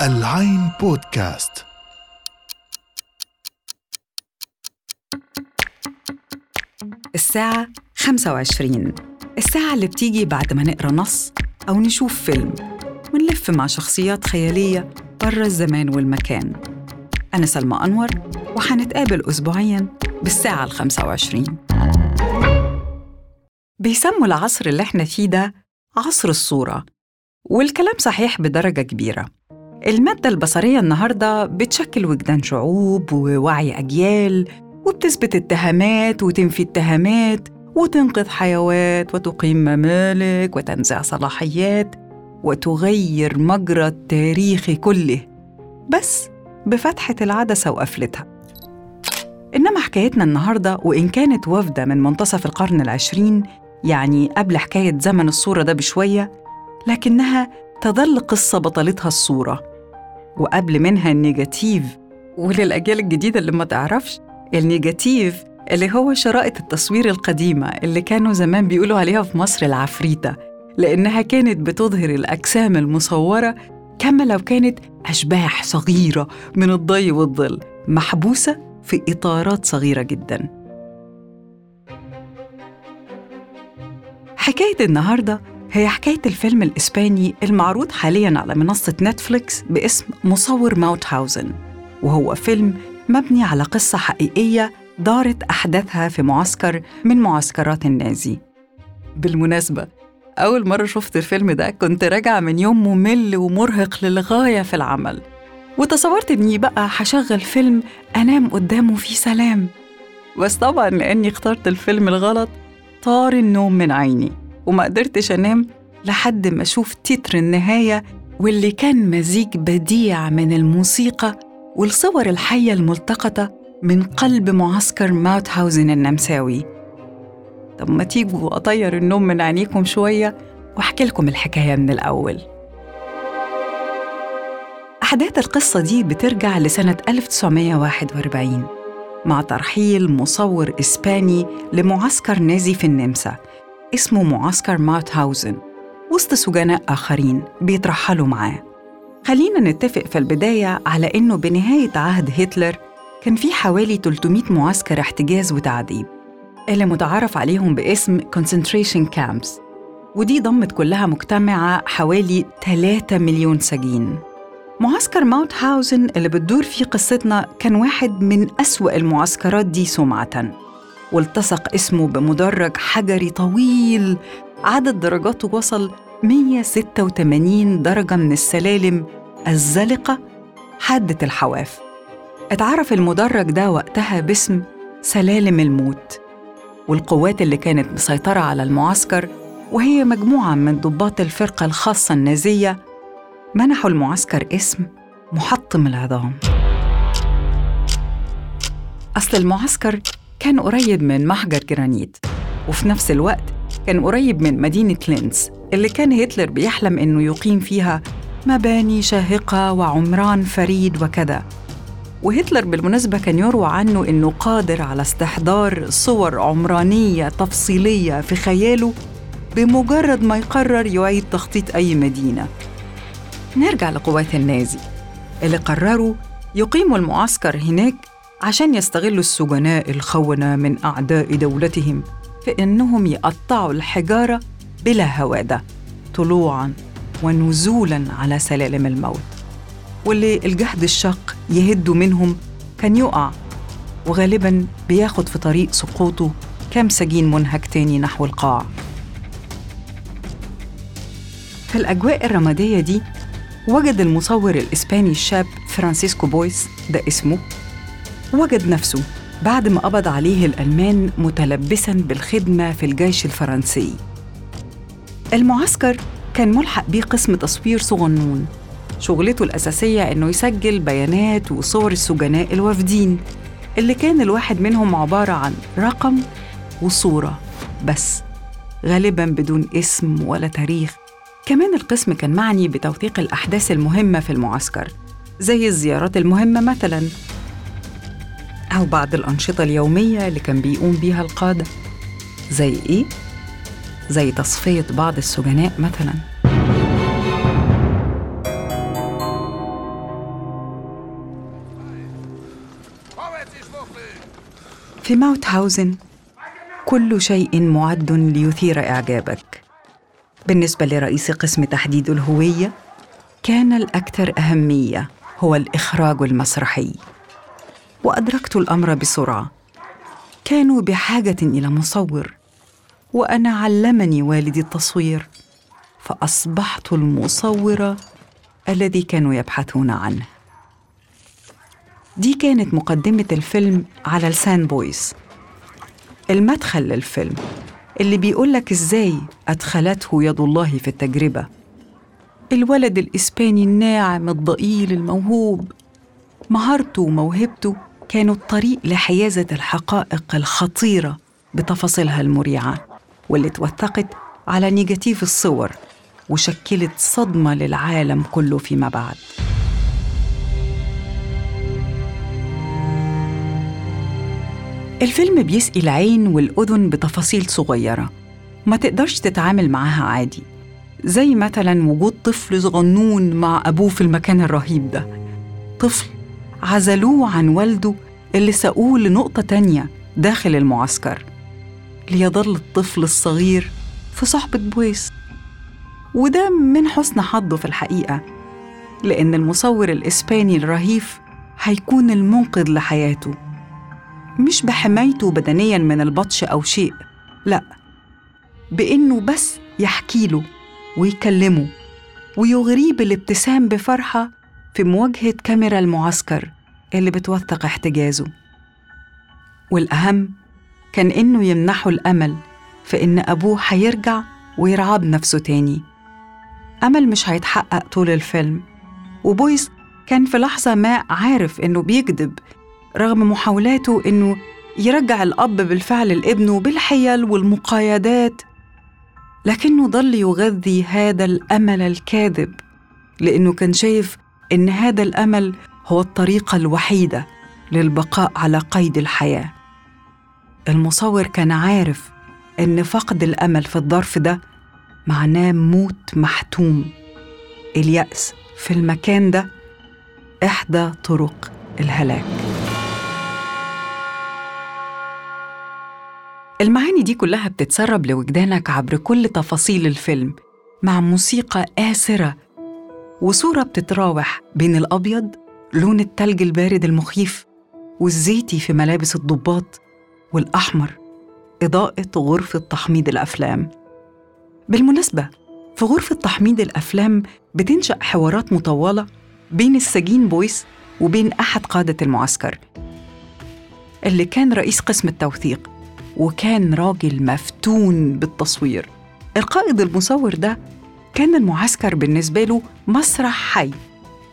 العين بودكاست. الساعة 25 الساعة اللي بتيجي بعد ما نقرأ نص أو نشوف فيلم. ونلف مع شخصيات خيالية برا الزمان والمكان. أنا سلمى أنور وحنتقابل أسبوعياً بالساعة الخمسة وعشرين. بيسموا العصر اللي إحنا فيه ده عصر الصورة. والكلام صحيح بدرجة كبيرة. المادة البصرية النهاردة بتشكل وجدان شعوب ووعي أجيال وبتثبت اتهامات وتنفي اتهامات وتنقذ حيوات وتقيم ممالك وتنزع صلاحيات وتغير مجرى التاريخ كله. بس بفتحة العدسة وقفلتها. إنما حكايتنا النهاردة وإن كانت وافدة من منتصف القرن العشرين يعني قبل حكاية زمن الصورة ده بشوية لكنها تظل قصة بطلتها الصورة. وقبل منها النيجاتيف وللأجيال الجديدة اللي ما تعرفش النيجاتيف اللي هو شرائط التصوير القديمة اللي كانوا زمان بيقولوا عليها في مصر العفريتة لأنها كانت بتظهر الأجسام المصورة كما لو كانت أشباح صغيرة من الضي والظل محبوسة في إطارات صغيرة جدا. حكاية النهاردة هي حكاية الفيلم الإسباني المعروض حالياً على منصة نتفليكس باسم مصور ماوتهاوزن وهو فيلم مبني على قصة حقيقية دارت أحداثها في معسكر من معسكرات النازي. بالمناسبة أول مرة شفت الفيلم ده كنت راجعة من يوم ممل ومرهق للغاية في العمل. وتصورت إني بقى هشغل فيلم أنام قدامه في سلام. بس طبعا لأني اخترت الفيلم الغلط طار النوم من عيني. وما قدرتش أنام لحد ما أشوف تتر النهاية واللي كان مزيج بديع من الموسيقى والصور الحية الملتقطة من قلب معسكر ماوتهاوزن النمساوي. طب ما تيجوا أطير النوم من عينيكم شوية وأحكي لكم الحكاية من الأول. أحداث القصة دي بترجع لسنة 1941 مع ترحيل مصور إسباني لمعسكر نازي في النمسا. اسمه معسكر ماوتهاوزن وسط سجناء آخرين بيترحلوا معاه. خلينا نتفق في البداية على إنه بنهاية عهد هتلر كان في حوالي 300 معسكر احتجاز وتعذيب اللي متعارف عليهم باسم concentration camps ودي ضمت كلها مجتمعة حوالي 3 مليون سجين. معسكر ماوتهاوزن اللي بتدور فيه قصتنا كان واحد من أسوأ المعسكرات دي سمعة والتصق اسمه بمدرج حجري طويل. عدد درجاته وصل 186 درجة من السلالم الزلقة حادة الحواف. اتعرف المدرج ده وقتها باسم سلالم الموت. والقوات اللي كانت مسيطرة على المعسكر وهي مجموعة من ضباط الفرقة الخاصة النازية منحوا المعسكر اسم محطم العظام. أصل المعسكر كان قريب من محجر جرانيت وفي نفس الوقت كان قريب من مدينة لينز اللي كان هتلر بيحلم إنه يقيم فيها مباني شاهقة وعمران فريد وكذا. وهتلر بالمناسبة كان يروى عنه إنه قادر على استحضار صور عمرانية تفصيلية في خياله بمجرد ما يقرر يعيد تخطيط أي مدينة. نرجع لقوات النازي اللي قرروا يقيموا المعسكر هناك عشان يستغلوا السجناء الخونة من أعداء دولتهم في إنهم يقطعوا الحجارة بلا هوادة طلوعاً ونزولاً على سلالم الموت. واللي الجهد الشاق يهدوا منهم كان يقع وغالباً بياخد في طريق سقوطه كام سجين منهك تاني نحو القاع. في الأجواء الرمادية دي وجد المصور الإسباني الشاب فرانسيسكو بويس ده اسمه وجد نفسه بعد ما قبض عليه الألمان متلبساً بالخدمة في الجيش الفرنسي. المعسكر كان ملحق بيه قسم تصوير صغنون. شغلته الأساسية إنه يسجل بيانات وصور السجناء الوافدين اللي كان الواحد منهم عبارة عن رقم وصورة بس غالباً بدون اسم ولا تاريخ. كمان القسم كان معني بتوثيق الأحداث المهمة في المعسكر زي الزيارات المهمة مثلاً. أو بعض الأنشطة اليومية اللي كان بيقوم بيها القادة زي إيه؟ زي تصفية بعض السجناء مثلا. في ماوت هاوزن كل شيء معد ليثير إعجابك. بالنسبة لرئيس قسم تحديد الهوية كان الأكثر أهمية هو الإخراج المسرحي. وأدركت الأمر بسرعة. كانوا بحاجة إلى مصور وأنا علمني والدي التصوير فأصبحت المصورة الذي كانوا يبحثون عنه. دي كانت مقدمة الفيلم على لسان بويس. المدخل للفيلم اللي بيقولك إزاي أدخلته يد الله في التجربة. الولد الإسباني الناعم الضئيل الموهوب مهارته وموهبته كانوا الطريق لحيازة الحقائق الخطيرة بتفاصيلها المريعة واللي توثقت على نيجاتيف الصور وشكلت صدمة للعالم كله فيما بعد. الفيلم بيسقي العين والأذن بتفاصيل صغيرة ما تقدرش تتعامل معاها عادي زي مثلا وجود طفل صغنون مع أبوه في المكان الرهيب ده. طفل عزلوه عن والده اللي ساقوه لنقطة تانية داخل المعسكر ليظل الطفل الصغير في صحبة بويس. وده من حسن حظه في الحقيقة لأن المصور الإسباني الرهيف هيكون المنقذ لحياته. مش بحمايته بدنيا من البطش أو شيء لأ بإنه بس يحكي له ويكلمه ويغريه بالابتسام بفرحة في مواجهة كاميرا المعسكر. اللي بتوثق احتجازه. والأهم كان إنه يمنحه الأمل في إن أبوه هيرجع ويرعاه بنفسه تاني. أمل مش هيتحقق طول الفيلم. وبويس كان في لحظة ما عارف إنه بيكذب رغم محاولاته إنه يرجع الأب بالفعل لابنه بالحيل والمقايدات لكنه ظل يغذي هذا الأمل الكاذب لأنه كان شايف إن هذا الأمل هو الطريقة الوحيدة للبقاء على قيد الحياة. المصور كان عارف إن فقد الأمل في الظرف ده معناه موت محتوم. اليأس في المكان ده إحدى طرق الهلاك. المعاني دي كلها بتتسرب لوجدانك عبر كل تفاصيل الفيلم مع موسيقى آسرة وصورة بتتراوح بين الأبيض لون التلج البارد المخيف والزيتي في ملابس الضباط والأحمر إضاءة غرفة تحميض الأفلام. بالمناسبة في غرفة تحميض الأفلام بتنشأ حوارات مطولة بين السجين بويس وبين أحد قادة المعسكر اللي كان رئيس قسم التوثيق وكان راجل مفتون بالتصوير. القائد المصور ده كان المعسكر بالنسبة له مسرح حي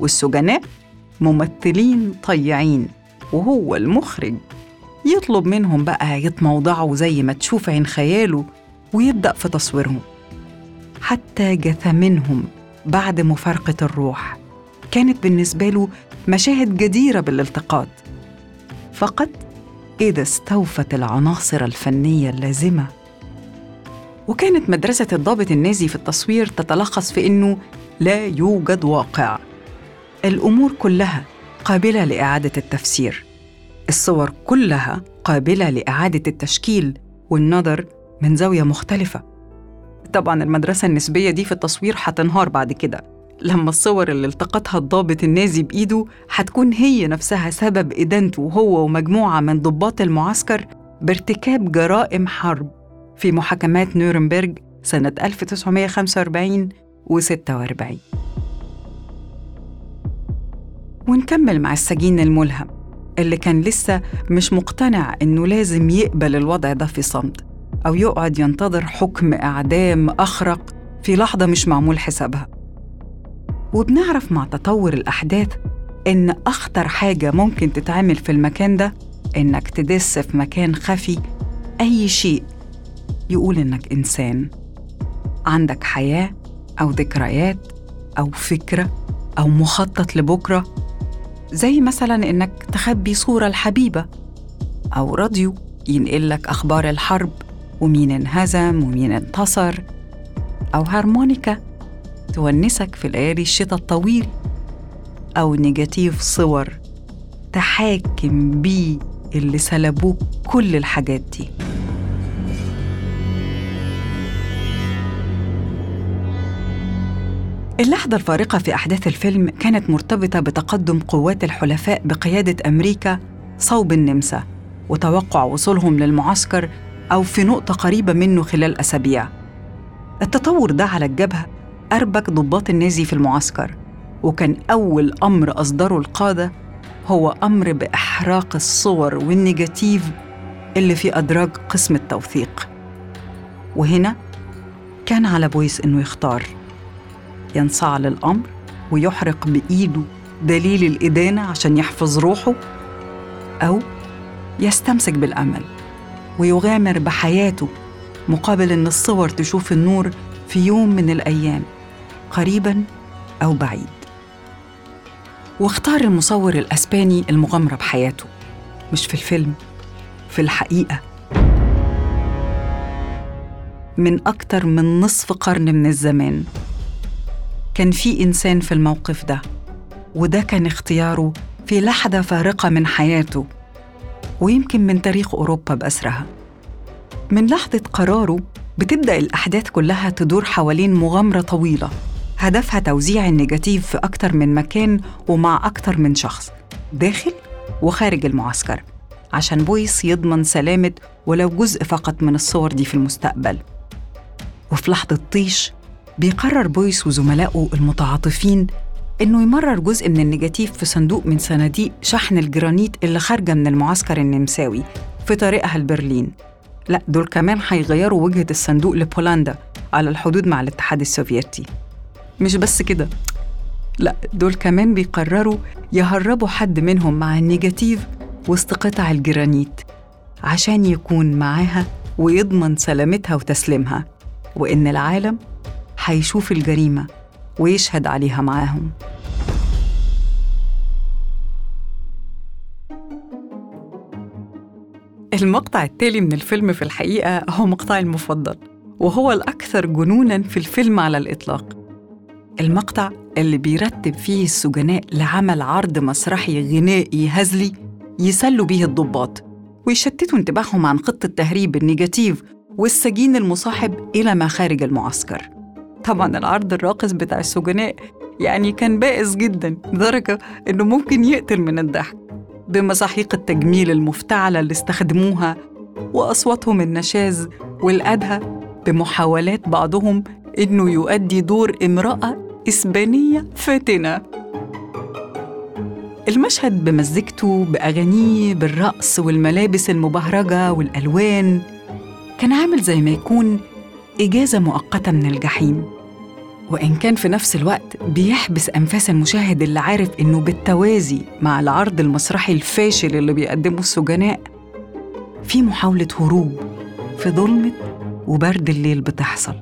والسجناء ممثلين طيعين وهو المخرج. يطلب منهم بقى يتموضعوا زي ما تشوف عين خياله ويبدأ في تصويرهم. حتى جثمنهم بعد مفارقة الروح. كانت بالنسبة له مشاهد جديرة بالالتقاط. فقط إذا استوفت العناصر الفنية اللازمة. وكانت مدرسة الضابط النازي في التصوير تتلخص في إنه لا يوجد واقع. الأمور كلها قابلة لإعادة التفسير. الصور كلها قابلة لإعادة التشكيل والنظر من زاوية مختلفة. طبعا المدرسة النسبية دي في التصوير هتنهار بعد كده. لما الصور اللي التقطها الضابط النازي بإيده هتكون هي نفسها سبب إدانته هو ومجموعة من ضباط المعسكر بارتكاب جرائم حرب في محاكمات نورنبرج سنة 1945 و 46 ونكمل مع السجين الملهم اللي كان لسه مش مقتنع إنه لازم يقبل الوضع ده في صمت أو يقعد ينتظر حكم إعدام أخرق في لحظة مش معمول حسابها. وبنعرف مع تطور الأحداث إن أخطر حاجة ممكن تتعمل في المكان ده إنك تدس في مكان خفي أي شيء. يقول إنك إنسان. عندك حياة أو ذكريات أو فكرة أو مخطط لبكرة. زي مثلا إنك تخبي صورة الحبيبة أو راديو ينقلك أخبار الحرب ومين انهزم ومين انتصر أو هارمونيكا تونسك في ليالي الشتاء الطويل أو نيجاتيف صور تحاكم بيه اللي سلبوه كل الحاجات دي. اللحظة الفارقة في أحداث الفيلم كانت مرتبطة بتقدم قوات الحلفاء بقيادة أمريكا صوب النمسا وتوقع وصولهم للمعسكر أو في نقطة قريبة منه خلال أسابيع. التطور ده على الجبهة أربك ضباط النازي في المعسكر وكان أول أمر أصدره القادة هو أمر بإحراق الصور والنيجاتيف اللي في أدراج قسم التوثيق. وهنا كان على بويس إنه يختار. ينصاع للأمر ويحرق بإيده دليل الإدانة عشان يحفظ روحه أو يستمسك بالأمل ويغامر بحياته مقابل إن الصور تشوف النور في يوم من الأيام قريبا أو بعيد. واختار المصور الأسباني المغامرة بحياته مش في الفيلم في الحقيقة. من أكتر من نصف قرن من الزمان. كان في إنسان في الموقف ده وده كان اختياره في لحظة فارقة من حياته ويمكن من تاريخ أوروبا بأسرها. من لحظة قراره بتبدأ الأحداث كلها تدور حوالين مغامرة طويلة هدفها توزيع النيجاتيف في أكتر من مكان ومع أكتر من شخص داخل وخارج المعسكر عشان بويس يضمن سلامة ولو جزء فقط من الصور دي في المستقبل. وفي لحظة طيش بيقرر بويس وزملائه المتعاطفين إنه يمرر جزء من النيجاتيف في صندوق من صناديق شحن الجرانيت اللي خارجة من المعسكر النمساوي في طريقها لبرلين. لا دول كمان هيغيروا وجهة الصندوق لبولندا على الحدود مع الاتحاد السوفيتي. مش بس كده. لا دول كمان بيقرروا يهربوا حد منهم مع النيجاتيف وسط قطع الجرانيت عشان يكون معاها ويضمن سلامتها وتسليمها. وإن العالم هيشوف الجريمة ويشهد عليها معاهم. المقطع التالي من الفيلم في الحقيقة هو مقطعي المفضل وهو الأكثر جنوناً في الفيلم على الإطلاق. المقطع اللي بيرتب فيه السجناء لعمل عرض مسرحي غنائي هزلي يسلوا بيه الضباط ويشتتوا انتباههم عن خطة تهريب النيجاتيف والسجين المصاحب إلى ما خارج المعسكر. طبعا العرض الراقص بتاع السجناء يعني كان بائس جدا لدرجة إنه ممكن يقتل من الضحك بمساحيق التجميل المفتعلة اللي استخدموها وأصواتهم النشاز والأدهى بمحاولات بعضهم إنه يؤدي دور امرأة إسبانية فاتنة. المشهد بمزجته بأغانيه بالرقص والملابس المبهرجة والألوان كان عامل زي ما يكون إجازة مؤقتة من الجحيم. وإن كان في نفس الوقت بيحبس أنفاس المشاهد اللي عارف إنه بالتوازي مع العرض المسرحي الفاشل اللي بيقدمه السجناء في محاولة هروب في ظلمة وبرد الليل بتحصل.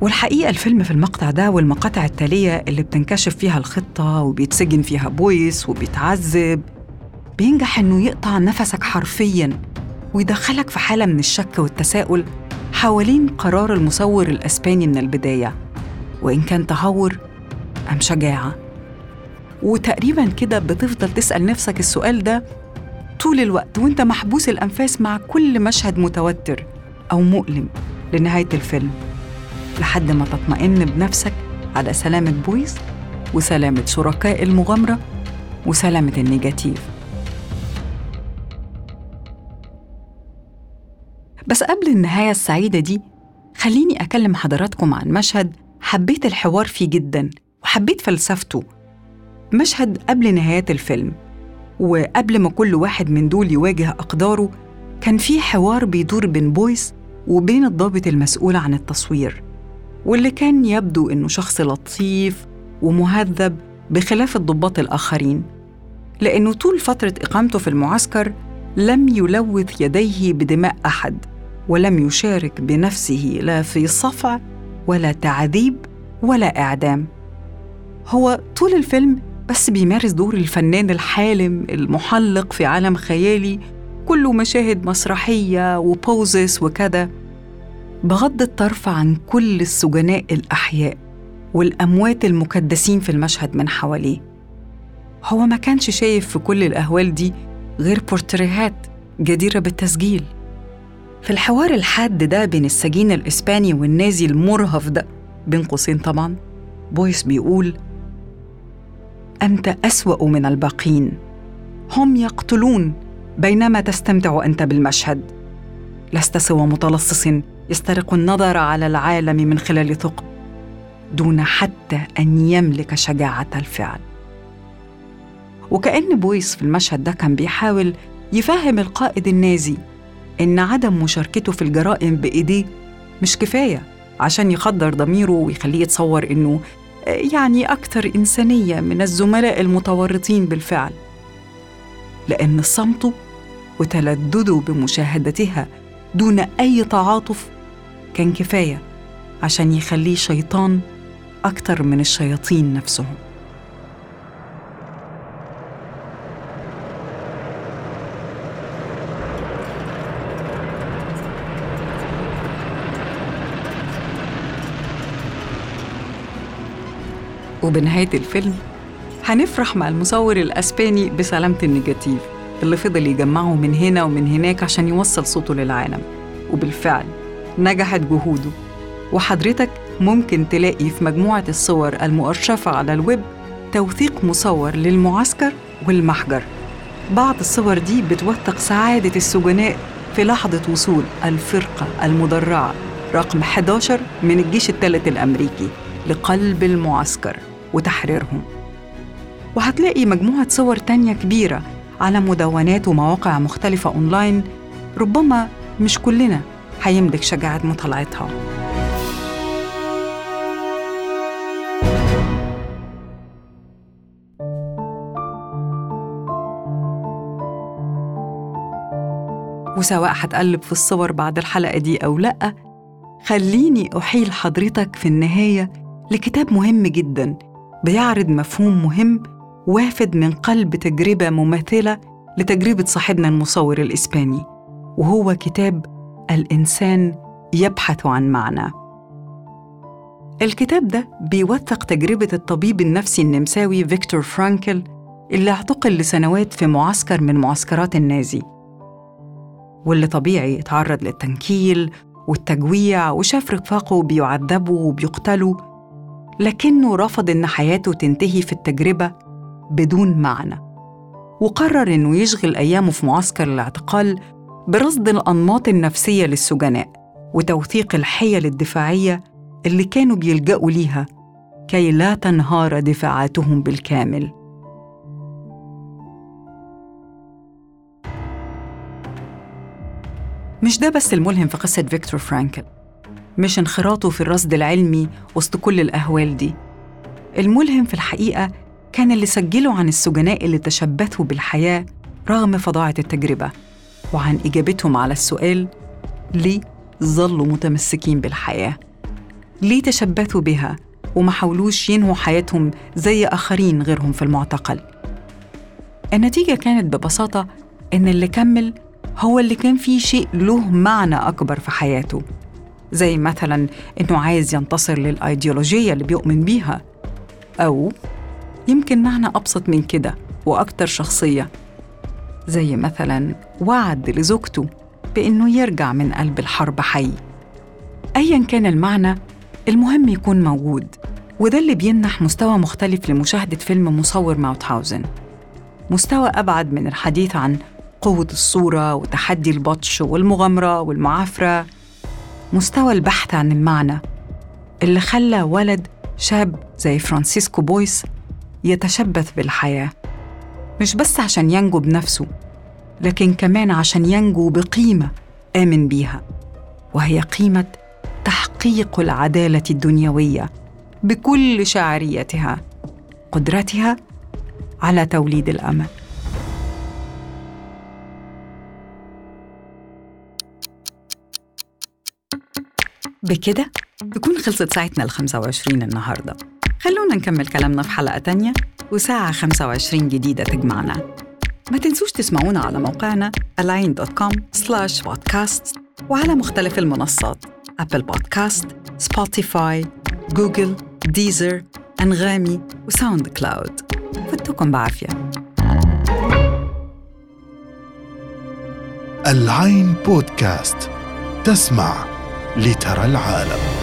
والحقيقة الفيلم في المقطع ده والمقاطع التالية اللي بتنكشف فيها الخطة وبيتسجن فيها بويس وبيتعذب بينجح إنه يقطع نفسك حرفياً. ويدخلك في حالة من الشك والتساؤل حوالين قرار المصور الأسباني من البداية. وإن كان تهور أم شجاعة. وتقريبا كده بتفضل تسأل نفسك السؤال ده طول الوقت وإنت محبوس الأنفاس مع كل مشهد متوتر أو مؤلم لنهاية الفيلم. لحد ما تطمئن بنفسك على سلامة بويس وسلامة شركاء المغامرة وسلامة النيجاتيف. بس قبل النهاية السعيدة دي خليني أكلم حضراتكم عن مشهد حبيت الحوار فيه جدا وحبيت فلسفته. مشهد قبل نهاية الفيلم وقبل ما كل واحد من دول يواجه أقداره كان في حوار بيدور بين بويس وبين الضابط المسؤول عن التصوير واللي كان يبدو إنه شخص لطيف ومهذب بخلاف الضباط الآخرين لأنه طول فترة إقامته في المعسكر لم يلوث يديه بدماء أحد. ولم يشارك بنفسه لا في صفع ولا تعذيب ولا إعدام. هو طول الفيلم بس بيمارس دور الفنان الحالم المحلق في عالم خيالي كله مشاهد مسرحية وبوزس وكذا. بغض الطرف عن كل السجناء الأحياء والأموات المكدسين في المشهد من حواليه. هو ما كانش شايف في كل الأهوال دي غير بورتريهات جديرة بالتسجيل. في الحوار الحاد ده بين السجين الإسباني والنازي المرهف ده بين قوسين طبعا بويس بيقول أنت أسوأ من الباقين. هم يقتلون بينما تستمتع أنت بالمشهد. لست سوى متلصص يسترق النظر على العالم من خلال ثقب دون حتى أن يملك شجاعة الفعل. وكأن بويس في المشهد ده كان بيحاول يفهم القائد النازي إن عدم مشاركته في الجرائم بإيديه مش كفاية عشان يخدر ضميره ويخليه يتصور إنه يعني أكثر إنسانية من الزملاء المتورطين بالفعل. لأن صمته وتلذذه بمشاهدتها دون أي تعاطف كان كفاية عشان يخليه شيطان أكتر من الشياطين نفسهم. وبنهاية الفيلم هنفرح مع المصور الأسباني بسلامة النيجاتيف اللي فضل يجمعه من هنا ومن هناك عشان يوصل صوته للعالم. وبالفعل نجحت جهوده. وحضرتك ممكن تلاقي في مجموعة الصور المؤرشفة على الويب توثيق مصور للمعسكر والمحجر. بعض الصور دي بتوثق سعادة السجناء في لحظة وصول الفرقة المدرعة رقم 11 من الجيش الثالث الأمريكي لقلب المعسكر. وتحريرهم. وهتلاقي مجموعة صور تانية كبيرة على مدونات ومواقع مختلفة أونلاين ربما مش كلنا هيملك شجاعة مطالعتها وسواء هتقلب في الصور بعد الحلقة دي أو لأ خليني أحيل حضرتك في النهاية لكتاب مهم جدا بيعرض مفهوم مهم وافد من قلب تجربة مماثلة لتجربة صاحبنا المصور الإسباني وهو كتاب الإنسان يبحث عن معنى. الكتاب ده بيوثق تجربة الطبيب النفسي النمساوي فيكتور فرانكل اللي اعتقل لسنوات في معسكر من معسكرات النازي. واللي طبيعي اتعرض للتنكيل والتجويع وشاف رفاقه بيعذبوا وبيقتلوا لكنه رفض إن حياته تنتهي في التجربة بدون معنى. وقرر إنه يشغل أيامه في معسكر الاعتقال برصد الأنماط النفسية للسجناء وتوثيق الحيل الدفاعية اللي كانوا بيلجأوا ليها كي لا تنهار دفاعاتهم بالكامل. مش ده بس الملهم في قصة فيكتور فرانكل. مش انخراطه في الرصد العلمي وسط كل الأهوال دي. الملهم في الحقيقة كان اللي سجله عن السجناء اللي تشبثوا بالحياة رغم فظاعة التجربة وعن إجابتهم على السؤال ليه ظلوا متمسكين بالحياة؟ ليه تشبثوا بها وما حاولوش ينهوا حياتهم زي آخرين غيرهم في المعتقل؟ النتيجة كانت ببساطة إن اللي كمل هو اللي كان فيه شيء له معنى أكبر في حياته. زي مثلا إنه عايز ينتصر للأيديولوجية اللي بيؤمن بيها. أو يمكن معنى أبسط من كده وأكتر شخصية. زي مثلا وعد لزوجته بإنه يرجع من قلب الحرب حي. أيا كان المعنى المهم يكون موجود. وده اللي بيمنح مستوى مختلف لمشاهدة فيلم مصور ماوتهاوزن. مستوى أبعد من الحديث عن قوة الصورة وتحدي البطش والمغامرة والمعافرة. مستوى البحث عن المعنى اللي خلى ولد شاب زي فرانسيسكو بويس يتشبث بالحياة. مش بس عشان ينجو بنفسه لكن كمان عشان ينجو بقيمة آمن بيها وهي قيمة تحقيق العدالة الدنيوية بكل شاعريتها قدرتها على توليد الأمل. بكده تكون خلصت ساعتنا ال 25 النهارده. خلونا نكمل كلامنا في حلقة تانية وساعة 25 جديدة تجمعنا. ما تنسوش تسمعونا على موقعنا align.com slash podcast وعلى مختلف المنصات Apple Podcast Spotify Google Deezer أنغامي و SoundCloud فتكم بعافية. العين بودكاست تسمع لترى العالم.